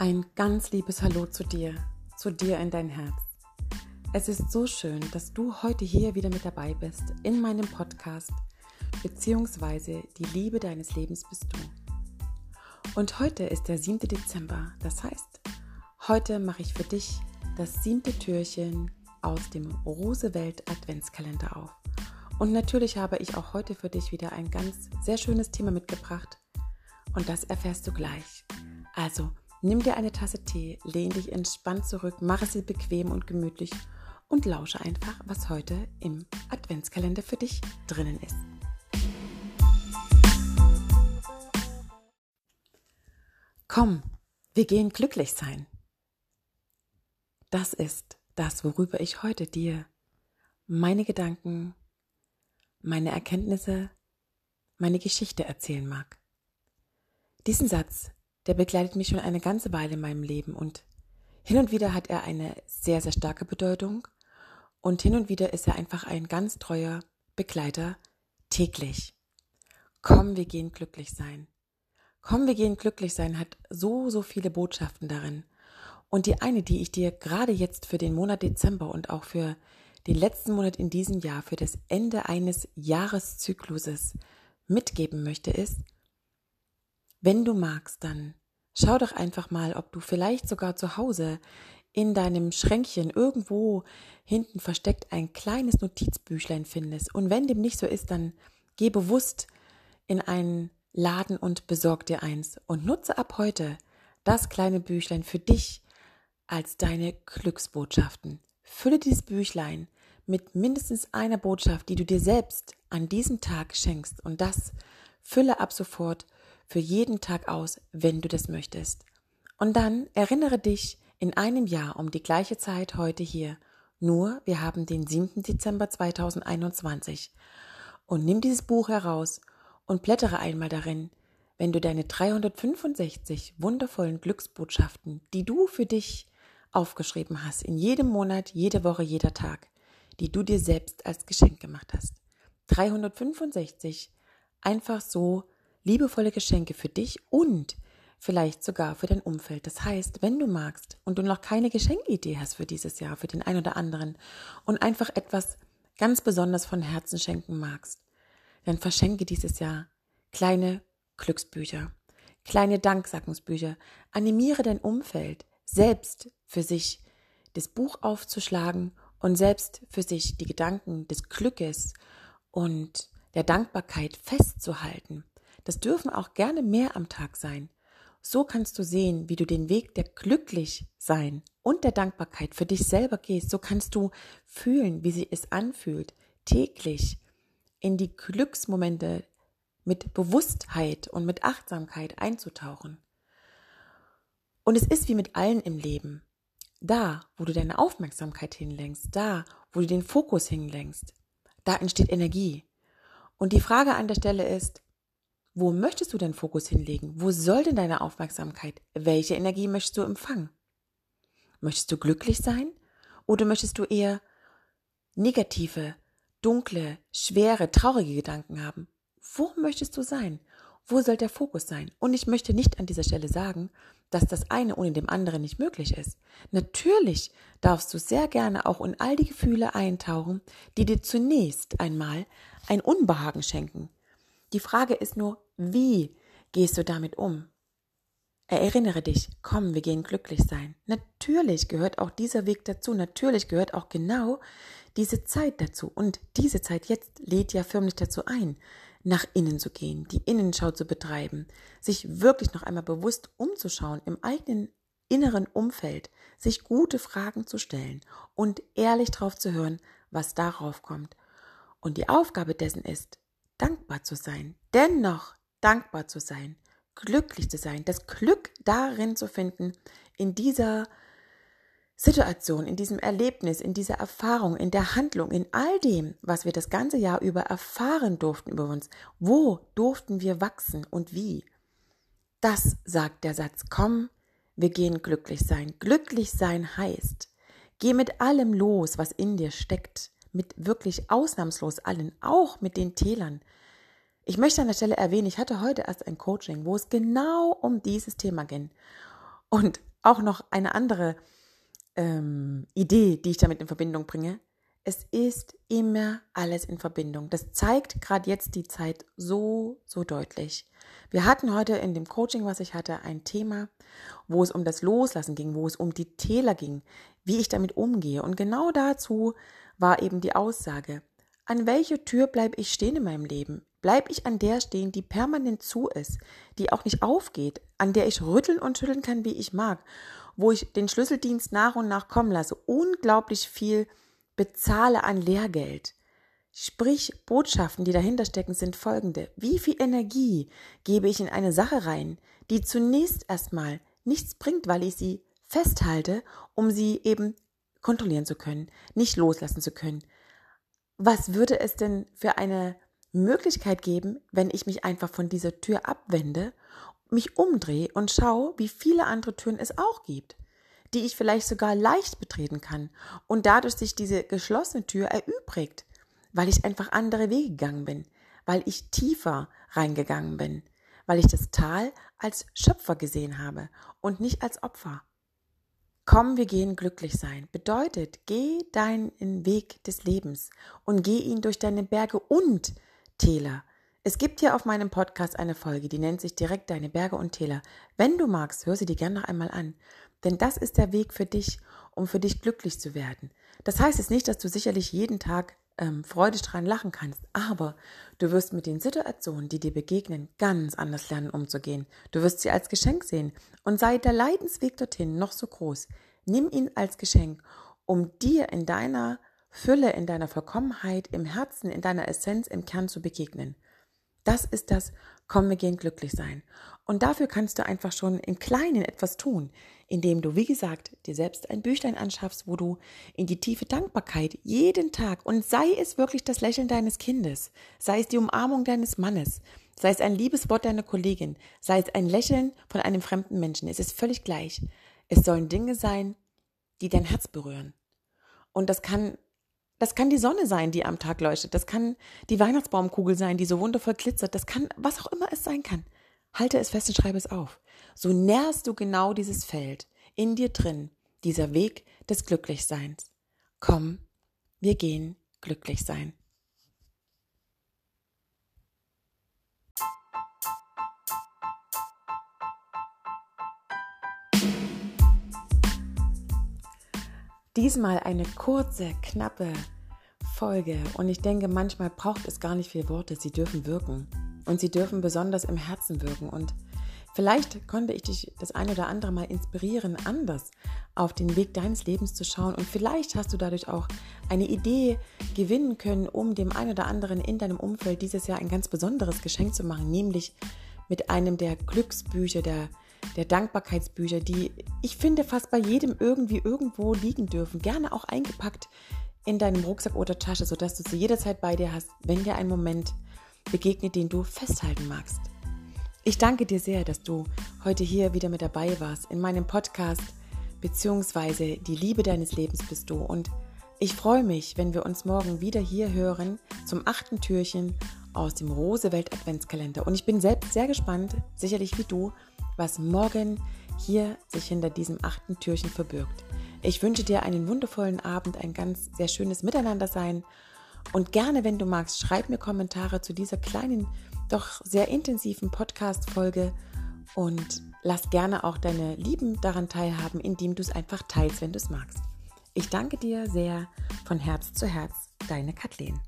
Ein ganz liebes Hallo zu dir, zu dir in dein Herz. Es ist so schön, dass du heute hier wieder mit dabei bist in meinem Podcast, beziehungsweise die Liebe deines Lebens bist du. Und heute ist der 7. Dezember, das heißt, heute mache ich für dich das siebte Türchen aus dem Rosewelt Adventskalender auf. Und natürlich habe ich auch heute für dich wieder ein ganz sehr schönes Thema mitgebracht. Und das erfährst du gleich. Also, Nimm dir eine Tasse Tee, lehn dich entspannt zurück, mache sie bequem und gemütlich und lausche einfach, was heute im Adventskalender für dich drinnen ist. Komm, wir gehen glücklich sein. Das ist das, worüber ich heute dir meine Gedanken, meine Erkenntnisse, meine Geschichte erzählen mag. Diesen Satz der begleitet mich schon eine ganze Weile in meinem Leben und hin und wieder hat er eine sehr, sehr starke Bedeutung und hin und wieder ist er einfach ein ganz treuer Begleiter täglich. Komm, wir gehen glücklich sein. Komm, wir gehen glücklich sein hat so, so viele Botschaften darin. Und die eine, die ich dir gerade jetzt für den Monat Dezember und auch für den letzten Monat in diesem Jahr, für das Ende eines Jahreszykluses mitgeben möchte, ist, wenn du magst, dann schau doch einfach mal, ob du vielleicht sogar zu Hause in deinem Schränkchen irgendwo hinten versteckt ein kleines Notizbüchlein findest. Und wenn dem nicht so ist, dann geh bewusst in einen Laden und besorg dir eins und nutze ab heute das kleine Büchlein für dich als deine Glücksbotschaften. Fülle dieses Büchlein mit mindestens einer Botschaft, die du dir selbst an diesem Tag schenkst. Und das fülle ab sofort für jeden Tag aus, wenn du das möchtest. Und dann erinnere dich in einem Jahr um die gleiche Zeit heute hier. Nur, wir haben den 7. Dezember 2021. Und nimm dieses Buch heraus und blättere einmal darin, wenn du deine 365 wundervollen Glücksbotschaften, die du für dich aufgeschrieben hast, in jedem Monat, jede Woche, jeder Tag, die du dir selbst als Geschenk gemacht hast. 365 einfach so liebevolle Geschenke für dich und vielleicht sogar für dein Umfeld. Das heißt, wenn du magst und du noch keine Geschenkidee hast für dieses Jahr, für den einen oder anderen und einfach etwas ganz besonders von Herzen schenken magst, dann verschenke dieses Jahr kleine Glücksbücher, kleine Danksackungsbücher. Animiere dein Umfeld, selbst für sich das Buch aufzuschlagen und selbst für sich die Gedanken des Glückes und der Dankbarkeit festzuhalten. Das dürfen auch gerne mehr am Tag sein. So kannst du sehen, wie du den Weg der glücklich sein und der Dankbarkeit für dich selber gehst. So kannst du fühlen, wie sie es anfühlt, täglich in die Glücksmomente mit Bewusstheit und mit Achtsamkeit einzutauchen. Und es ist wie mit allen im Leben. Da, wo du deine Aufmerksamkeit hinlenkst, da, wo du den Fokus hinlenkst, da entsteht Energie. Und die Frage an der Stelle ist, wo möchtest du den Fokus hinlegen? Wo soll denn deine Aufmerksamkeit? Welche Energie möchtest du empfangen? Möchtest du glücklich sein? Oder möchtest du eher negative, dunkle, schwere, traurige Gedanken haben? Wo möchtest du sein? Wo soll der Fokus sein? Und ich möchte nicht an dieser Stelle sagen, dass das eine ohne dem anderen nicht möglich ist. Natürlich darfst du sehr gerne auch in all die Gefühle eintauchen, die dir zunächst einmal ein Unbehagen schenken. Die Frage ist nur, wie gehst du damit um? Erinnere dich, komm, wir gehen glücklich sein. Natürlich gehört auch dieser Weg dazu, natürlich gehört auch genau diese Zeit dazu. Und diese Zeit jetzt lädt ja förmlich dazu ein, nach innen zu gehen, die Innenschau zu betreiben, sich wirklich noch einmal bewusst umzuschauen im eigenen inneren Umfeld, sich gute Fragen zu stellen und ehrlich drauf zu hören, was darauf kommt. Und die Aufgabe dessen ist, dankbar zu sein, dennoch dankbar zu sein, glücklich zu sein, das Glück darin zu finden, in dieser Situation, in diesem Erlebnis, in dieser Erfahrung, in der Handlung, in all dem, was wir das ganze Jahr über erfahren durften über uns. Wo durften wir wachsen und wie? Das sagt der Satz, komm, wir gehen glücklich sein. Glücklich sein heißt, geh mit allem los, was in dir steckt mit wirklich ausnahmslos allen, auch mit den Tälern. Ich möchte an der Stelle erwähnen, ich hatte heute erst ein Coaching, wo es genau um dieses Thema ging. Und auch noch eine andere ähm, Idee, die ich damit in Verbindung bringe. Es ist immer alles in Verbindung. Das zeigt gerade jetzt die Zeit so, so deutlich. Wir hatten heute in dem Coaching, was ich hatte, ein Thema, wo es um das Loslassen ging, wo es um die Täler ging, wie ich damit umgehe. Und genau dazu war eben die Aussage, an welcher Tür bleibe ich stehen in meinem Leben? Bleib ich an der stehen, die permanent zu ist, die auch nicht aufgeht, an der ich rütteln und schütteln kann, wie ich mag, wo ich den Schlüsseldienst nach und nach kommen lasse, unglaublich viel bezahle an Lehrgeld. Sprich, Botschaften, die dahinter stecken, sind folgende. Wie viel Energie gebe ich in eine Sache rein, die zunächst erstmal nichts bringt, weil ich sie festhalte, um sie eben kontrollieren zu können, nicht loslassen zu können. Was würde es denn für eine Möglichkeit geben, wenn ich mich einfach von dieser Tür abwende, mich umdrehe und schaue, wie viele andere Türen es auch gibt, die ich vielleicht sogar leicht betreten kann und dadurch sich diese geschlossene Tür erübrigt, weil ich einfach andere Wege gegangen bin, weil ich tiefer reingegangen bin, weil ich das Tal als Schöpfer gesehen habe und nicht als Opfer. Komm, wir gehen glücklich sein. Bedeutet, geh deinen Weg des Lebens und geh ihn durch deine Berge und Täler. Es gibt hier auf meinem Podcast eine Folge, die nennt sich direkt Deine Berge und Täler. Wenn du magst, hör sie dir gerne noch einmal an. Denn das ist der Weg für dich, um für dich glücklich zu werden. Das heißt jetzt nicht, dass du sicherlich jeden Tag ähm, freudestrahlend lachen kannst, aber du wirst mit den Situationen, die dir begegnen, ganz anders lernen umzugehen. Du wirst sie als Geschenk sehen und sei der Leidensweg dorthin noch so groß. Nimm ihn als Geschenk, um dir in deiner Fülle, in deiner Vollkommenheit, im Herzen, in deiner Essenz, im Kern zu begegnen. Das ist das Komm, wir gehen glücklich sein. Und dafür kannst du einfach schon im Kleinen etwas tun, indem du, wie gesagt, dir selbst ein Büchlein anschaffst, wo du in die tiefe Dankbarkeit jeden Tag und sei es wirklich das Lächeln deines Kindes, sei es die Umarmung deines Mannes, sei es ein liebes Wort deiner Kollegin, sei es ein Lächeln von einem fremden Menschen, es ist völlig gleich. Es sollen Dinge sein, die dein Herz berühren. Und das kann das kann die Sonne sein, die am Tag leuchtet. Das kann die Weihnachtsbaumkugel sein, die so wundervoll glitzert. Das kann, was auch immer es sein kann. Halte es fest und schreibe es auf. So nährst du genau dieses Feld in dir drin, dieser Weg des Glücklichseins. Komm, wir gehen glücklich sein. Diesmal eine kurze, knappe Folge und ich denke, manchmal braucht es gar nicht viele Worte, sie dürfen wirken und sie dürfen besonders im Herzen wirken. Und vielleicht konnte ich dich das ein oder andere Mal inspirieren, anders auf den Weg deines Lebens zu schauen. Und vielleicht hast du dadurch auch eine Idee gewinnen können, um dem einen oder anderen in deinem Umfeld dieses Jahr ein ganz besonderes Geschenk zu machen, nämlich mit einem der Glücksbücher, der der Dankbarkeitsbücher, die ich finde fast bei jedem irgendwie irgendwo liegen dürfen, gerne auch eingepackt in deinem Rucksack oder Tasche, sodass du sie jederzeit bei dir hast, wenn dir ein Moment begegnet, den du festhalten magst. Ich danke dir sehr, dass du heute hier wieder mit dabei warst in meinem Podcast beziehungsweise die Liebe deines Lebens bist du und ich freue mich, wenn wir uns morgen wieder hier hören zum achten Türchen aus dem Rosewelt Adventskalender und ich bin selbst sehr gespannt, sicherlich wie du, was morgen hier sich hinter diesem achten Türchen verbirgt. Ich wünsche dir einen wundervollen Abend, ein ganz sehr schönes Miteinander sein und gerne, wenn du magst, schreib mir Kommentare zu dieser kleinen, doch sehr intensiven Podcast-Folge und lass gerne auch deine Lieben daran teilhaben, indem du es einfach teilst, wenn du es magst. Ich danke dir sehr von Herz zu Herz, deine Kathleen.